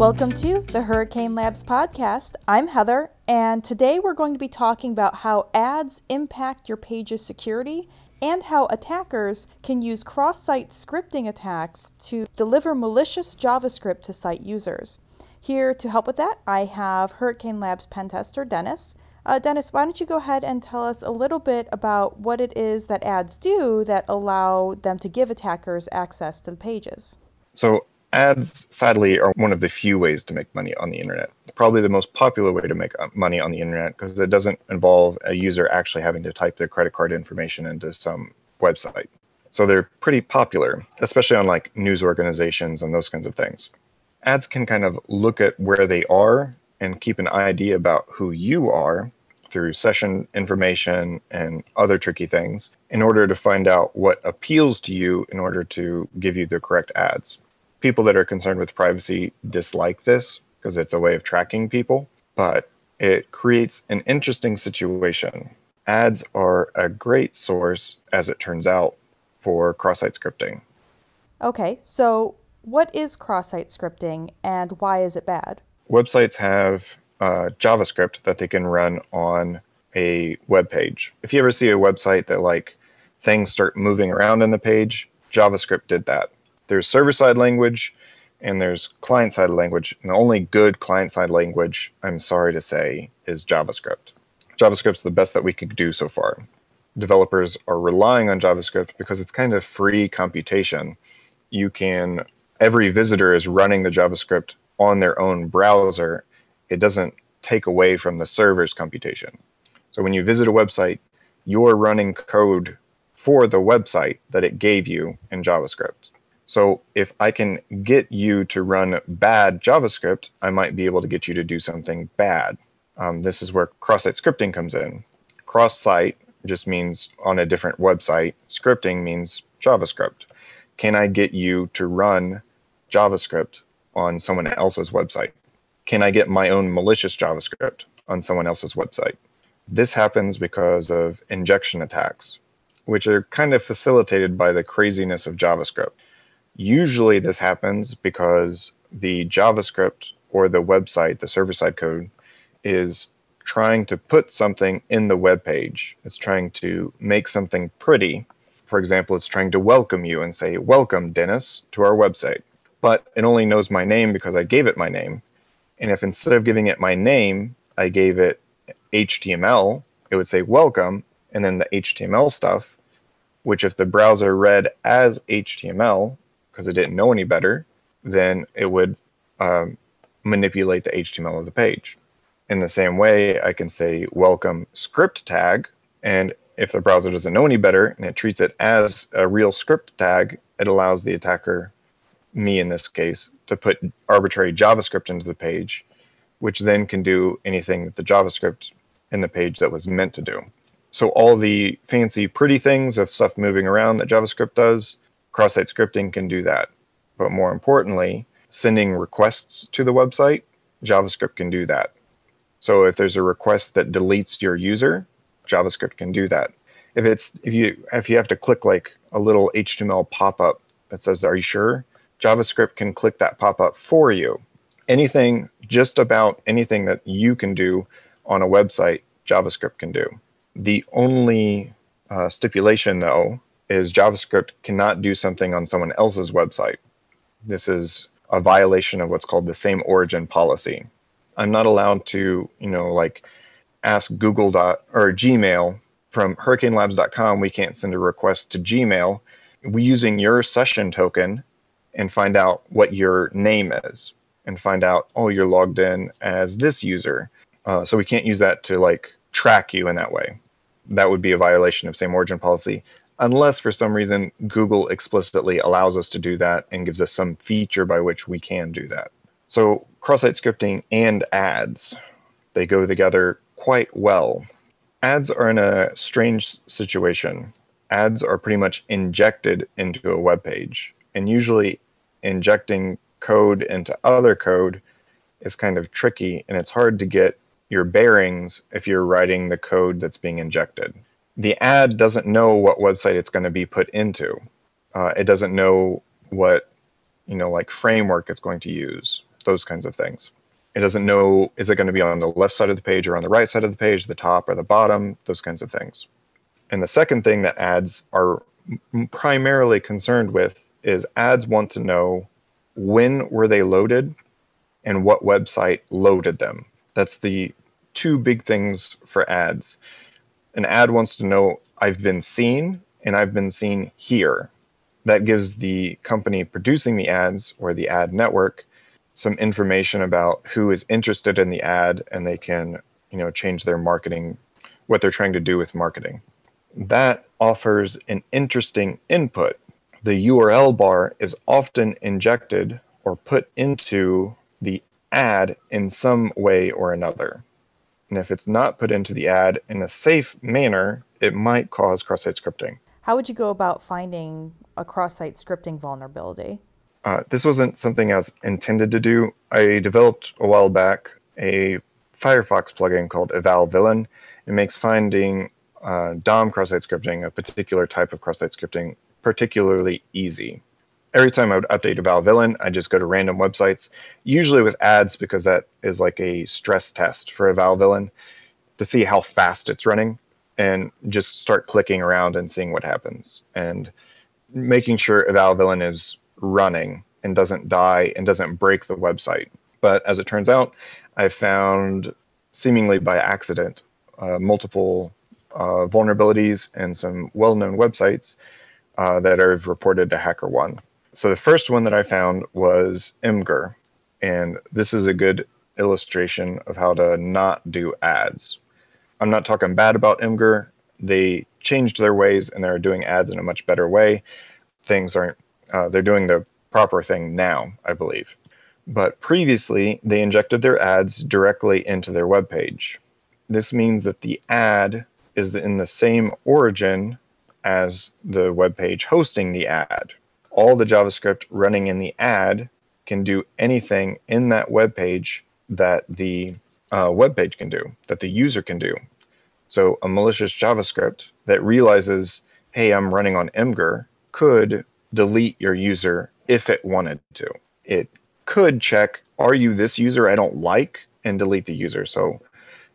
Welcome to the Hurricane Labs podcast. I'm Heather, and today we're going to be talking about how ads impact your page's security and how attackers can use cross site scripting attacks to deliver malicious JavaScript to site users. Here to help with that, I have Hurricane Labs pen tester Dennis. Uh, Dennis, why don't you go ahead and tell us a little bit about what it is that ads do that allow them to give attackers access to the pages? So, ads, sadly, are one of the few ways to make money on the internet. Probably the most popular way to make uh, money on the internet because it doesn't involve a user actually having to type their credit card information into some website. So, they're pretty popular, especially on like news organizations and those kinds of things. Ads can kind of look at where they are and keep an idea about who you are through session information and other tricky things in order to find out what appeals to you in order to give you the correct ads. People that are concerned with privacy dislike this because it's a way of tracking people, but it creates an interesting situation. Ads are a great source, as it turns out, for cross site scripting. Okay, so what is cross site scripting and why is it bad? websites have uh, JavaScript that they can run on a web page. If you ever see a website that like things start moving around in the page, JavaScript did that. There's server side language and there's client side language. And the only good client side language, I'm sorry to say, is JavaScript. JavaScript's the best that we could do so far. Developers are relying on JavaScript because it's kind of free computation. You can, every visitor is running the JavaScript on their own browser, it doesn't take away from the server's computation. So when you visit a website, you're running code for the website that it gave you in JavaScript. So if I can get you to run bad JavaScript, I might be able to get you to do something bad. Um, this is where cross-site scripting comes in. Cross-site just means on a different website. Scripting means JavaScript. Can I get you to run JavaScript on someone else's website? Can I get my own malicious JavaScript on someone else's website? This happens because of injection attacks, which are kind of facilitated by the craziness of JavaScript. Usually, this happens because the JavaScript or the website, the server side code, is trying to put something in the web page. It's trying to make something pretty. For example, it's trying to welcome you and say, Welcome, Dennis, to our website but it only knows my name because I gave it my name. And if instead of giving it my name, I gave it HTML, it would say welcome, and then the HTML stuff, which if the browser read as HTML, because it didn't know any better, then it would um, manipulate the HTML of the page. In the same way, I can say welcome script tag, and if the browser doesn't know any better and it treats it as a real script tag, it allows the attacker me in this case, to put arbitrary JavaScript into the page, which then can do anything that the JavaScript in the page that was meant to do. So all the fancy pretty things of stuff moving around that JavaScript does, cross-site scripting can do that. But more importantly, sending requests to the website, JavaScript can do that. So if there's a request that deletes your user, JavaScript can do that. If it's if you if you have to click like a little HTML pop-up that says, "Are you sure?" JavaScript can click that pop up for you. Anything, just about anything that you can do on a website, JavaScript can do. The only uh, stipulation, though, is JavaScript cannot do something on someone else's website. This is a violation of what's called the same origin policy. I'm not allowed to, you know, like ask Google dot or Gmail from hurricanelabs.com. We can't send a request to Gmail. We using your session token and find out what your name is and find out, oh, you're logged in as this user. Uh, so we can't use that to like track you in that way. That would be a violation of same origin policy, unless for some reason Google explicitly allows us to do that and gives us some feature by which we can do that. So cross-site scripting and ads, they go together quite well. Ads are in a strange situation. Ads are pretty much injected into a web page and usually injecting code into other code is kind of tricky and it's hard to get your bearings if you're writing the code that's being injected. The ad doesn't know what website it's going to be put into. Uh, it doesn't know what, you know, like framework it's going to use. those kinds of things. It doesn't know is it going to be on the left side of the page or on the right side of the page, the top or the bottom, those kinds of things. And the second thing that ads are primarily concerned with is ads want to know when were they loaded and what website loaded them. That's the two big things for ads. An ad wants to know I've been seen and I've been seen here. That gives the company producing the ads or the ad network some information about who is interested in the ad and they can, you know, change their marketing what they're trying to do with marketing. That offers an interesting input. The URL bar is often injected or put into the ad in some way or another. And if it's not put into the ad in a safe manner, it might cause cross site scripting. How would you go about finding a cross site scripting vulnerability? Uh, this wasn't something I was intended to do. I developed a while back a Firefox plugin called Eval Villain. It makes finding uh, DOM cross site scripting, a particular type of cross site scripting, particularly easy every time I would update a Eval Villain, I just go to random websites, usually with ads because that is like a stress test for a Eval Villain to see how fast it's running and just start clicking around and seeing what happens and making sure Eval Villain is running and doesn't die and doesn't break the website. But as it turns out, I found seemingly by accident uh, multiple uh, vulnerabilities and some well-known websites uh, that are reported to HackerOne. So the first one that I found was Imgur, and this is a good illustration of how to not do ads. I'm not talking bad about Imgur. They changed their ways and they're doing ads in a much better way. Things aren't, uh, they're doing the proper thing now, I believe. But previously, they injected their ads directly into their web page. This means that the ad is in the same origin as the web page hosting the ad all the JavaScript running in the ad can do anything in that web page that the uh, web page can do, that the user can do. So a malicious JavaScript that realizes, hey, I'm running on Imgur, could delete your user if it wanted to. It could check, are you this user I don't like, and delete the user. So,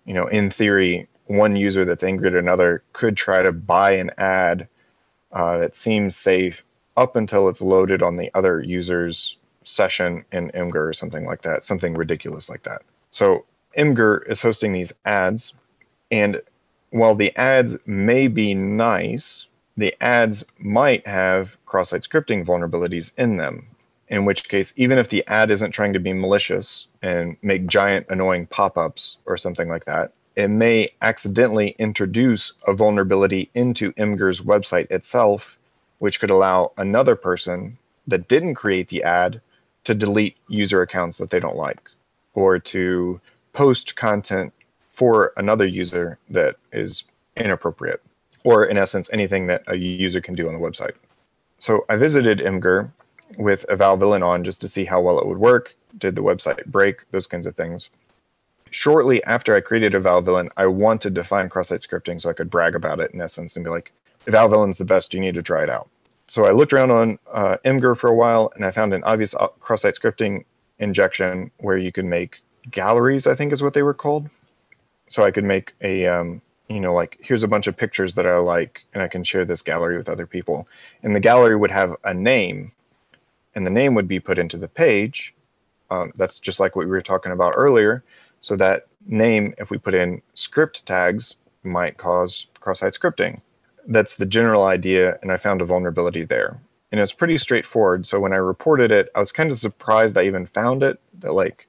you know, in theory, one user that's angry at another could try to buy an ad uh, that seems safe up until it's loaded on the other user's session in Imgur or something like that, something ridiculous like that. So Imgur is hosting these ads, and while the ads may be nice, the ads might have cross-site scripting vulnerabilities in them. In which case, even if the ad isn't trying to be malicious and make giant annoying pop-ups or something like that, it may accidentally introduce a vulnerability into Imgur's website itself which could allow another person that didn't create the ad to delete user accounts that they don't like or to post content for another user that is inappropriate or in essence anything that a user can do on the website so i visited imgur with Eval Villain on just to see how well it would work did the website break those kinds of things shortly after i created Eval Villain i wanted to find cross-site scripting so i could brag about it in essence and be like Eval Villain's the best. You need to try it out. So I looked around on uh, Imgur for a while, and I found an obvious uh, cross-site scripting injection where you could make galleries. I think is what they were called. So I could make a, um, you know, like here's a bunch of pictures that I like, and I can share this gallery with other people. And the gallery would have a name, and the name would be put into the page. Um, that's just like what we were talking about earlier. So that name, if we put in script tags, might cause cross-site scripting that's the general idea, and I found a vulnerability there. And it's pretty straightforward. So when I reported it, I was kind of surprised I even found it. That like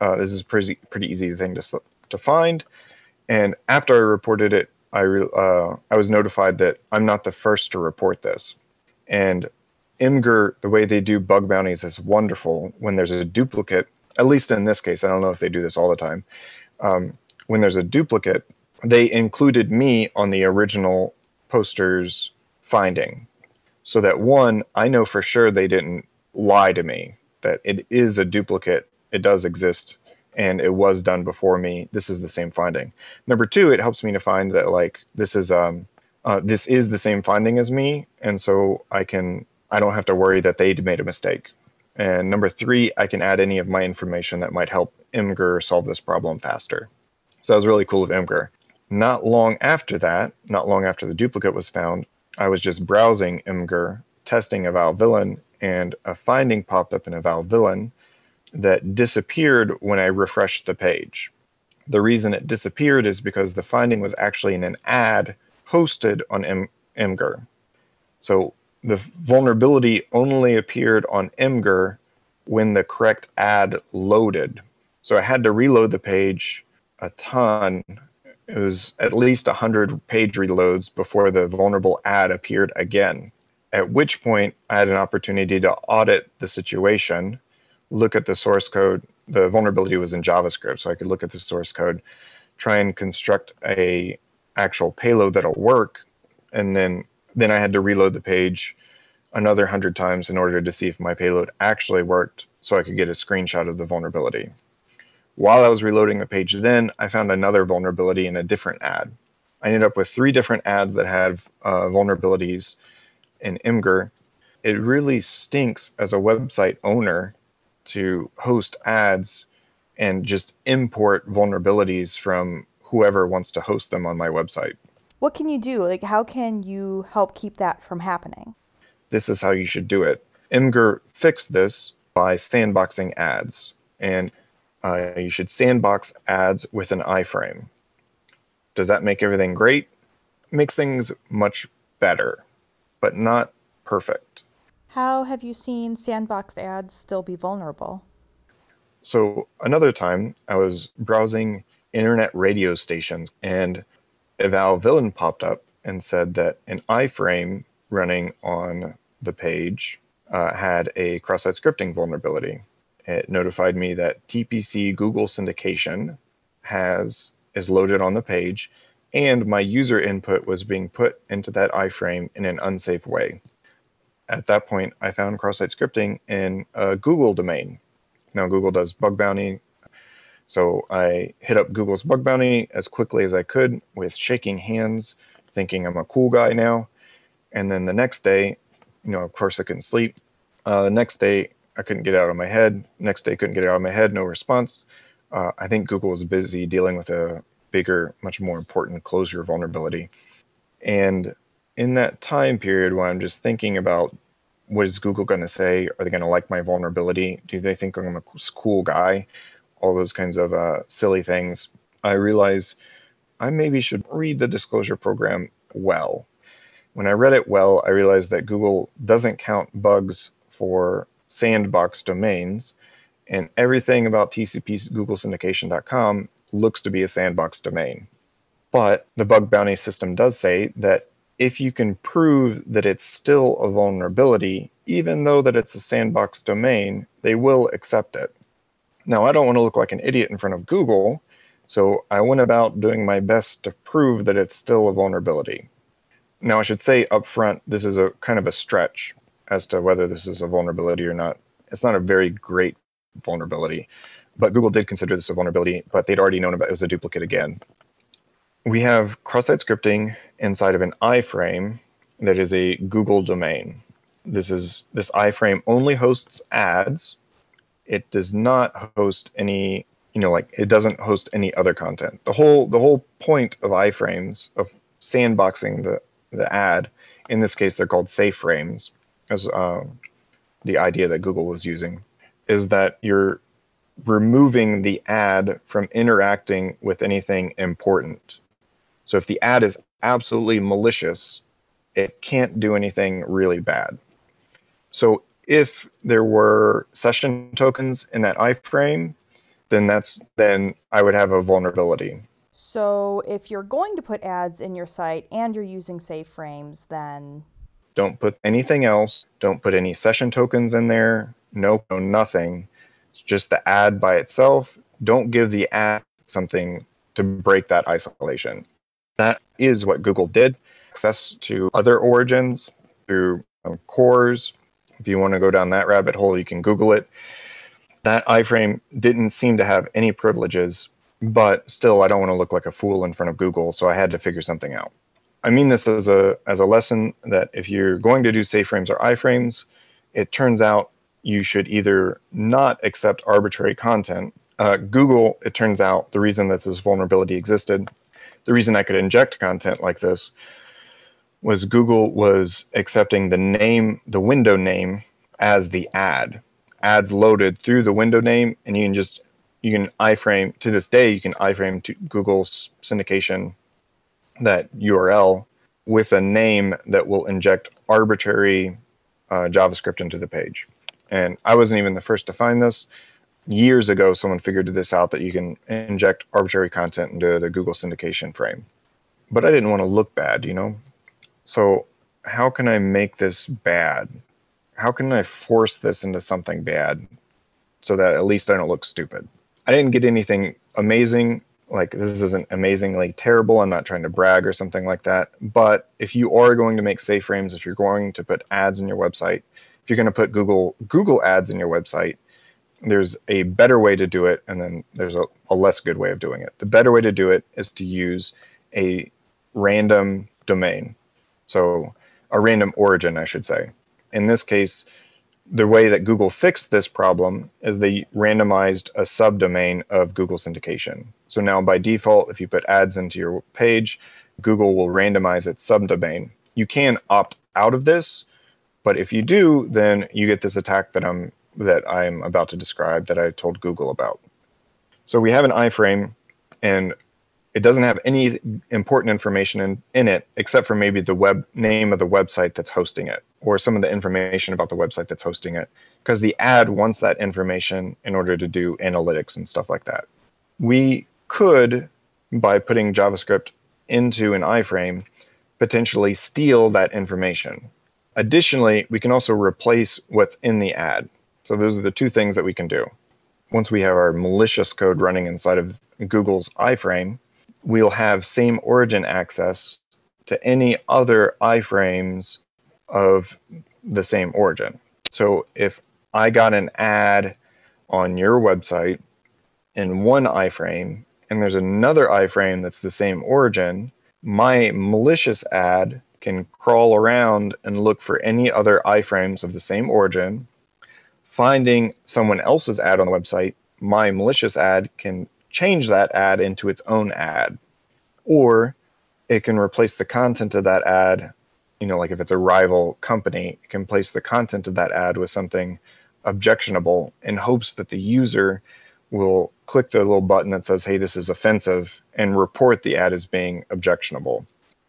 uh, this is pretty pretty easy thing to to find. And after I reported it, I uh, I was notified that I'm not the first to report this. And Imgur, the way they do bug bounties is wonderful. When there's a duplicate, at least in this case, I don't know if they do this all the time. Um, when there's a duplicate, they included me on the original poster's finding so that one i know for sure they didn't lie to me that it is a duplicate it does exist and it was done before me this is the same finding number two it helps me to find that like this is um uh, this is the same finding as me and so i can i don't have to worry that they made a mistake And number three, I can add any of my information that might help Imgur solve this problem faster. So that was really cool of Imgur. Not long after that, not long after the duplicate was found, I was just browsing Imgur, testing eval villain, and a finding popped up in eval villain that disappeared when I refreshed the page. The reason it disappeared is because the finding was actually in an ad hosted on Imgur. So the vulnerability only appeared on Imgur when the correct ad loaded. So I had to reload the page a ton. It was at least 100 page reloads before the vulnerable ad appeared again. At which point, I had an opportunity to audit the situation, look at the source code. The vulnerability was in JavaScript, so I could look at the source code, try and construct a actual payload that'll work, and then then I had to reload the page another hundred times in order to see if my payload actually worked, so I could get a screenshot of the vulnerability. While I was reloading the page, then I found another vulnerability in a different ad. I ended up with three different ads that had uh, vulnerabilities in Imgur. It really stinks as a website owner to host ads and just import vulnerabilities from whoever wants to host them on my website. What can you do? Like, how can you help keep that from happening? This is how you should do it. Imgur fixed this by sandboxing ads, and uh, you should sandbox ads with an iframe. Does that make everything great? Makes things much better, but not perfect. How have you seen sandboxed ads still be vulnerable? So, another time I was browsing internet radio stations and eval villain popped up and said that an iframe running on the page uh, had a cross-site scripting vulnerability. It notified me that TPC Google syndication has is loaded on the page, and my user input was being put into that iframe in an unsafe way. At that point, I found cross-site scripting in a Google domain. Now Google does bug bounty, so I hit up Google's bug bounty as quickly as I could with shaking hands, thinking I'm a cool guy now. And then the next day, you know, of course I couldn't sleep. Uh, the next day, I couldn't get it out of my head. Next day, couldn't get it out of my head. No response. Uh, I think Google was busy dealing with a bigger, much more important closure vulnerability. And in that time period, when I'm just thinking about what is Google going to say? Are they going to like my vulnerability? Do they think I'm a cool guy? All those kinds of uh, silly things. I realize I maybe should read the disclosure program well. When I read it well, I realized that Google doesn't count bugs for sandbox domains, and everything about TPC Google syndication.com looks to be a sandbox domain. But the bug bounty system does say that if you can prove that it's still a vulnerability, even though that it's a sandbox domain, they will accept it. Now, I don't want to look like an idiot in front of Google, so I went about doing my best to prove that it's still a vulnerability. Now, I should say up front, this is a kind of a stretch as to whether this is a vulnerability or not. It's not a very great vulnerability, but Google did consider this a vulnerability, but they'd already known about it was a duplicate again. We have cross-site scripting inside of an iframe that is a Google domain. This is this iframe only hosts ads. It does not host any, you know, like it doesn't host any other content. The whole the whole point of iframes of sandboxing the the ad, in this case they're called safe frames, as uh, the idea that Google was using, is that you're removing the ad from interacting with anything important. So if the ad is absolutely malicious, it can't do anything really bad. So if there were session tokens in that iframe, then that's then I would have a vulnerability. So if you're going to put ads in your site and you're using safe frames, then don't put anything else. Don't put any session tokens in there. No, no nothing. It's just the ad by itself. Don't give the ad something to break that isolation. That is what Google did. Access to other origins through um, CORS. If you want to go down that rabbit hole, you can Google it. That iframe didn't seem to have any privileges, but still, I don't want to look like a fool in front of Google, so I had to figure something out. I mean this as a as a lesson that if you're going to do safe frames or iframes, it turns out you should either not accept arbitrary content. Uh, Google, it turns out, the reason that this vulnerability existed, the reason I could inject content like this was Google was accepting the name, the window name as the ad. Ads loaded through the window name, and you can just you can iframe to this day you can iframe to Google's syndication that URL with a name that will inject arbitrary uh, JavaScript into the page. And I wasn't even the first to find this. Years ago, someone figured this out that you can inject arbitrary content into the Google syndication frame. But I didn't want to look bad, you know? So, how can I make this bad? How can I force this into something bad so that at least I don't look stupid? I didn't get anything amazing like this isn't amazingly terrible. I'm not trying to brag or something like that. But if you are going to make safe frames, if you're going to put ads in your website, if you're going to put Google Google ads in your website, there's a better way to do it, and then there's a, a less good way of doing it. The better way to do it is to use a random domain, so a random origin, I should say. In this case, the way that Google fixed this problem is they randomized a subdomain of Google syndication. So now by default, if you put ads into your page, Google will randomize its subdomain. You can opt out of this, but if you do, then you get this attack that I'm that I'm about to describe that I told Google about. So we have an iframe and it doesn't have any important information in, in it except for maybe the web name of the website that's hosting it or some of the information about the website that's hosting it because the ad wants that information in order to do analytics and stuff like that. We could, by putting JavaScript into an iframe, potentially steal that information. Additionally, we can also replace what's in the ad. So those are the two things that we can do. Once we have our malicious code running inside of Google's iframe, we'll have same origin access to any other iframes of the same origin. So if I got an ad on your website in one iframe and there's another iframe that's the same origin, my malicious ad can crawl around and look for any other iframes of the same origin. Finding someone else's ad on the website, my malicious ad can change that ad into its own ad. Or it can replace the content of that ad. You know, like if it's a rival company, it can place the content of that ad with something objectionable in hopes that the user will click the little button that says, hey, this is offensive, and report the ad as being objectionable.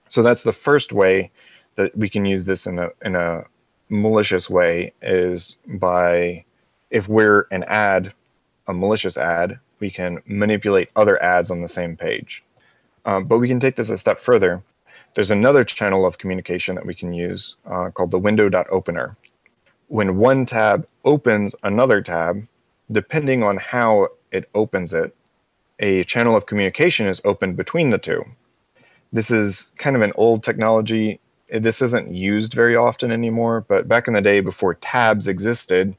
So that's the first way that we can use this in a, in a malicious way is by if we're an ad, a malicious ad, we can manipulate other ads on the same page. Um, but we can take this a step further. There's another channel of communication that we can use uh, called the window.opener. When one tab opens another tab, depending on how it opens it, a channel of communication is opened between the two. This is kind of an old technology. This isn't used very often anymore, but back in the day before tabs existed,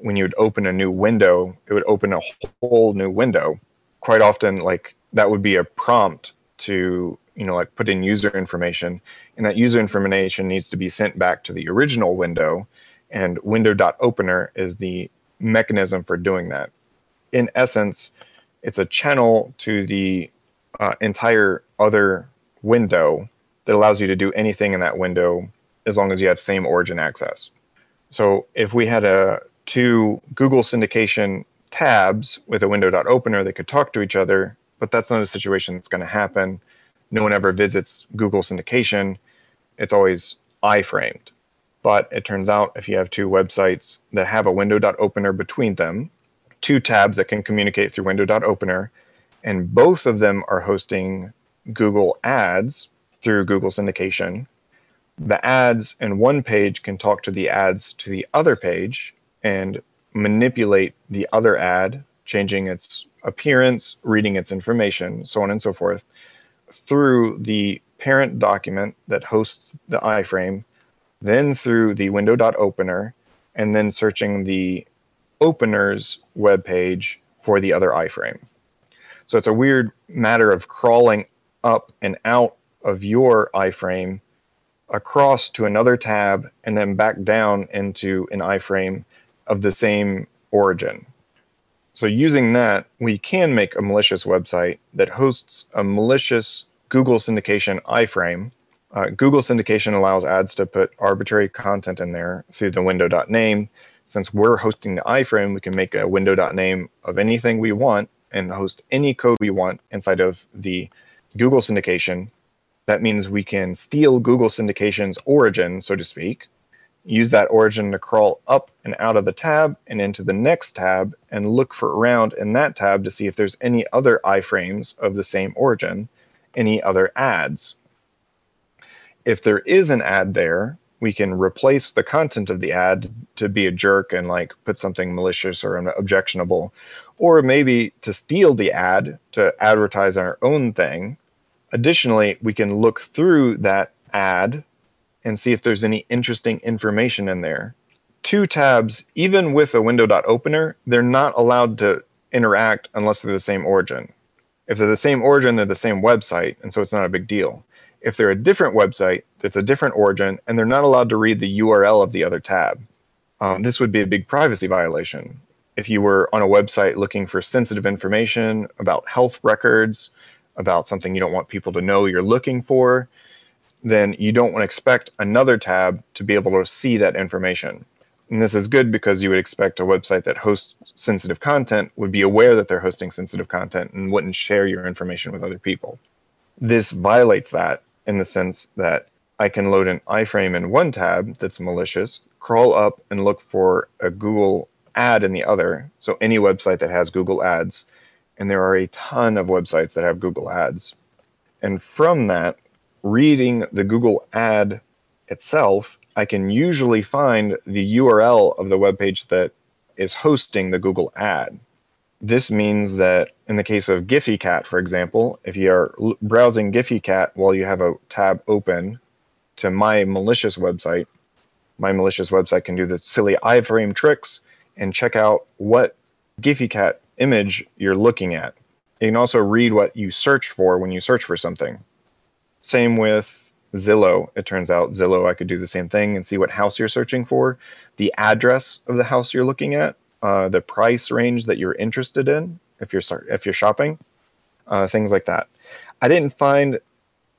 when you'd open a new window, it would open a whole new window. Quite often, like that would be a prompt to, you know, like put in user information, and that user information needs to be sent back to the original window. And window.opener is the mechanism for doing that. In essence, it's a channel to the uh, entire other window that allows you to do anything in that window as long as you have same origin access. So if we had a two Google syndication tabs with a window.opener, they could talk to each other, but that's not a situation that's going to happen. No one ever visits Google syndication. It's always iframed. But it turns out if you have two websites that have a window.opener between them, two tabs that can communicate through window.opener, and both of them are hosting Google Ads through Google syndication, the ads in one page can talk to the ads to the other page and manipulate the other ad, changing its appearance, reading its information, so on and so forth, through the parent document that hosts the iframe then through the window.opener, and then searching the opener's web page for the other iframe. So it's a weird matter of crawling up and out of your iframe across to another tab and then back down into an iframe of the same origin. So, using that, we can make a malicious website that hosts a malicious Google syndication iframe. Uh, Google syndication allows ads to put arbitrary content in there through the window.name. Since we're hosting the iframe, we can make a window.name of anything we want and host any code we want inside of the Google syndication. That means we can steal Google syndication's origin, so to speak, use that origin to crawl up and out of the tab and into the next tab and look for around in that tab to see if there's any other iframes of the same origin, any other ads. If there is an ad there, we can replace the content of the ad to be a jerk and like put something malicious or objectionable or maybe to steal the ad to advertise our own thing additionally we can look through that ad and see if there's any interesting information in there two tabs even with a window.opener they're not allowed to interact unless they're the same origin if they're the same origin they're the same website and so it's not a big deal if they're a different website that's a different origin and they're not allowed to read the URL of the other tab. Um, this would be a big privacy violation. If you were on a website looking for sensitive information about health records, about something you don't want people to know you're looking for, then you don't want to expect another tab to be able to see that information. And this is good because you would expect a website that hosts sensitive content would be aware that they're hosting sensitive content and wouldn't share your information with other people. This violates that in the sense that I can load an iframe in one tab that's malicious, crawl up and look for a Google ad in the other. So any website that has Google ads, and there are a ton of websites that have Google ads. And from that, reading the Google ad itself, I can usually find the URL of the web page that is hosting the Google ad. This means that in the case of Gfycat, for example, if you are browsing Gfycat while you have a tab open to my malicious website, my malicious website can do the silly iframe tricks and check out what Gfycat image you're looking at. You can also read what you searched for when you search for something. Same with Zillow. It turns out Zillow, I could do the same thing and see what house you're searching for, the address of the house you're looking at, uh, the price range that you're interested in if you're if you're shopping, uh, things like that. I didn't find.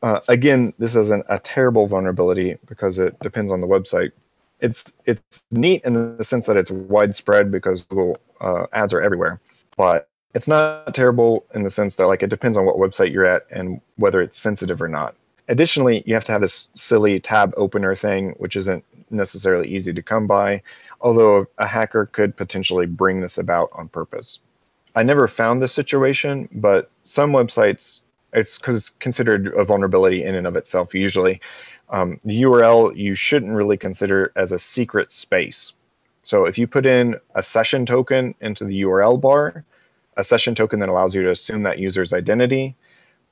Uh, again, this isn't a terrible vulnerability because it depends on the website. It's it's neat in the sense that it's widespread because Google uh, ads are everywhere, but it's not terrible in the sense that like it depends on what website you're at and whether it's sensitive or not. Additionally, you have to have this silly tab opener thing, which isn't necessarily easy to come by although a hacker could potentially bring this about on purpose. I never found this situation, but some websites, it's because it's considered a vulnerability in and of itself usually. Um, the URL you shouldn't really consider as a secret space. So if you put in a session token into the URL bar, a session token that allows you to assume that user's identity,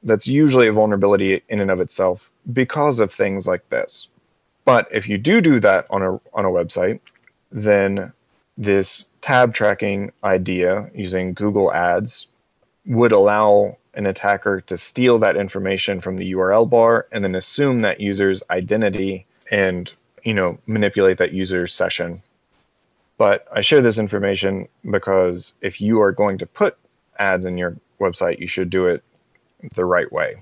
that's usually a vulnerability in and of itself because of things like this. But if you do do that on a on a website, then this tab tracking idea using Google Ads would allow an attacker to steal that information from the URL bar and then assume that user's identity and you know manipulate that user's session. But I share this information because if you are going to put ads in your website, you should do it the right way.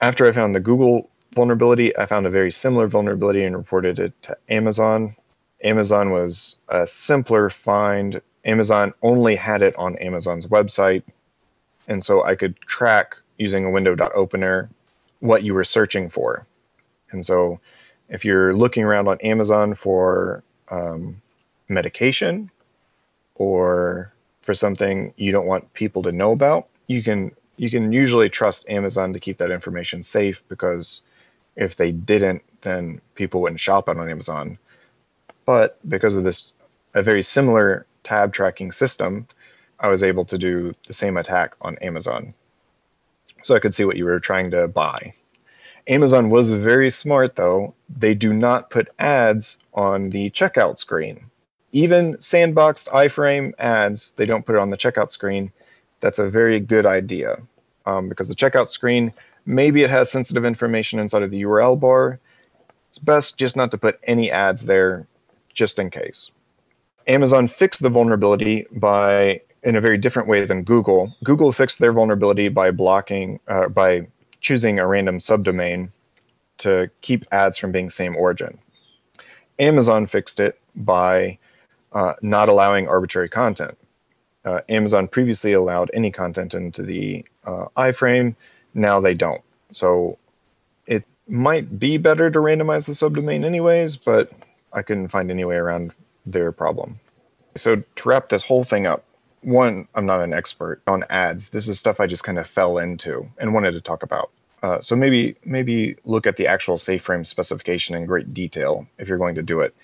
After I found the Google vulnerability, I found a very similar vulnerability and reported it to Amazon. Amazon was a simpler find. Amazon only had it on Amazon's website. And so I could track using a window.opener what you were searching for. And so if you're looking around on Amazon for um, medication or for something you don't want people to know about, you can you can usually trust Amazon to keep that information safe because if they didn't, then people wouldn't shop on Amazon. But because of this, a very similar tab tracking system, I was able to do the same attack on Amazon. So I could see what you were trying to buy. Amazon was very smart though. They do not put ads on the checkout screen. Even sandboxed iframe ads, they don't put it on the checkout screen. That's a very good idea um, because the checkout screen, maybe it has sensitive information inside of the URL bar. It's best just not to put any ads there just in case. Amazon fixed the vulnerability by in a very different way than Google. Google fixed their vulnerability by blocking uh, by choosing a random subdomain to keep ads from being same origin. Amazon fixed it by uh, not allowing arbitrary content. Uh, Amazon previously allowed any content into the uh, iframe. Now they don't. So it might be better to randomize the subdomain anyways, but I couldn't find any way around their problem. So to wrap this whole thing up, one, I'm not an expert on ads. This is stuff I just kind of fell into and wanted to talk about. Uh, so maybe maybe look at the actual SafeFrame specification in great detail if you're going to do it.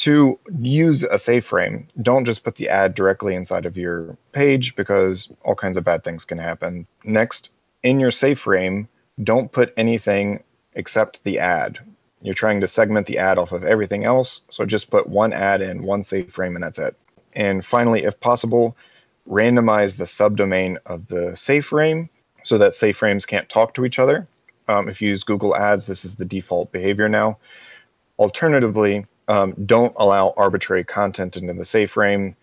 To use a SafeFrame, don't just put the ad directly inside of your page because all kinds of bad things can happen. Next, in your SafeFrame, don't put anything except the ad. You're trying to segment the ad off of everything else, so just put one ad in one SafeFrame and that's it. And finally, if possible, randomize the subdomain of the SafeFrame so that SafeFrames can't talk to each other. Um, if you use Google Ads, this is the default behavior now. Alternatively, um, don't allow arbitrary content into the safe frame.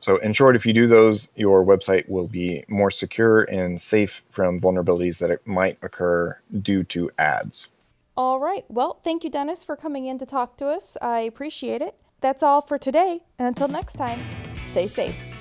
So, in short, if you do those, your website will be more secure and safe from vulnerabilities that might occur due to ads. All right. Well, thank you, Dennis, for coming in to talk to us. I appreciate it. That's all for today. And until next time, stay safe.